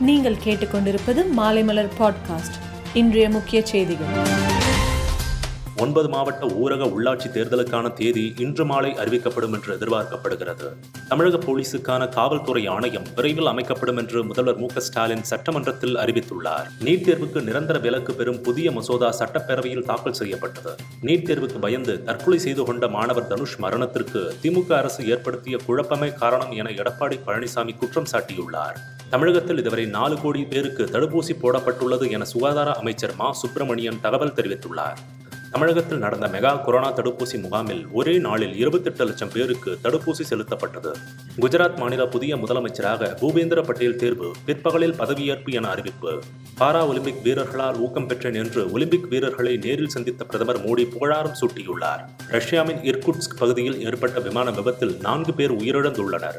நீங்கள் கேட்டுக்கொண்டிருப்பது மாலைமலர் பாட்காஸ்ட் இன்றைய முக்கிய செய்திகள். ஒன்பது மாவட்ட ஊரக உள்ளாட்சி தேர்தலுக்கான தேதி இன்று மாலை அறிவிக்கப்படும் என்று எதிர்பார்க்கப்படுகிறது. தமிழக போலீசுக்கான காவல்துறை ஆணையம் விரைவில் அமைக்கப்படும் என்று முதல்வர் மு ஸ்டாலின் சட்டமன்றத்தில் அறிவித்துள்ளார். நீட் தேர்வுக்கு நிரந்தர விலக்கு பெறும் புதிய மசோதா சட்டப்பேரவையில் தாக்கல் செய்யப்பட்டது. நீட் தேர்வுக்கு பயந்து தற்கொலை செய்து கொண்ட மாணவர் தனுஷ் மரணத்திற்கு திமுக அரசு ஏற்படுத்திய குழப்பமே காரணம் என எடப்பாடி பழனிசாமி குற்றம் சாட்டியுள்ளார். தமிழகத்தில் இதுவரை நாலு கோடி பேருக்கு தடுப்பூசி போடப்பட்டுள்ளது என சுகாதார அமைச்சர் மா. சுப்பிரமணியன் தகவல் தெரிவித்துள்ளார். தமிழகத்தில் நடந்த மெகா கொரோனா தடுப்பூசி முகாமில் ஒரே நாளில் இருபத்தெட்டு லட்சம் பேருக்கு தடுப்பூசி செலுத்தப்பட்டது. குஜராத் மாநில புதிய முதலமைச்சராக பூபேந்திர பட்டேல் தேர்வு பிற்பகலில் பதவியேற்பு என அறிவிப்பு. பாரா ஒலிம்பிக் வீரர்களால் ஊக்கம் பெற்றேன் என்று ஒலிம்பிக் வீரர்களை நேரில் சந்தித்த பிரதமர் மோடி புகழாரம் சூட்டியுள்ளார். ரஷ்யாவின் இர்குட்ஸ்க் பகுதியில் ஏற்பட்ட விமான விபத்தில் நான்கு பேர் உயிரிழந்துள்ளனர்.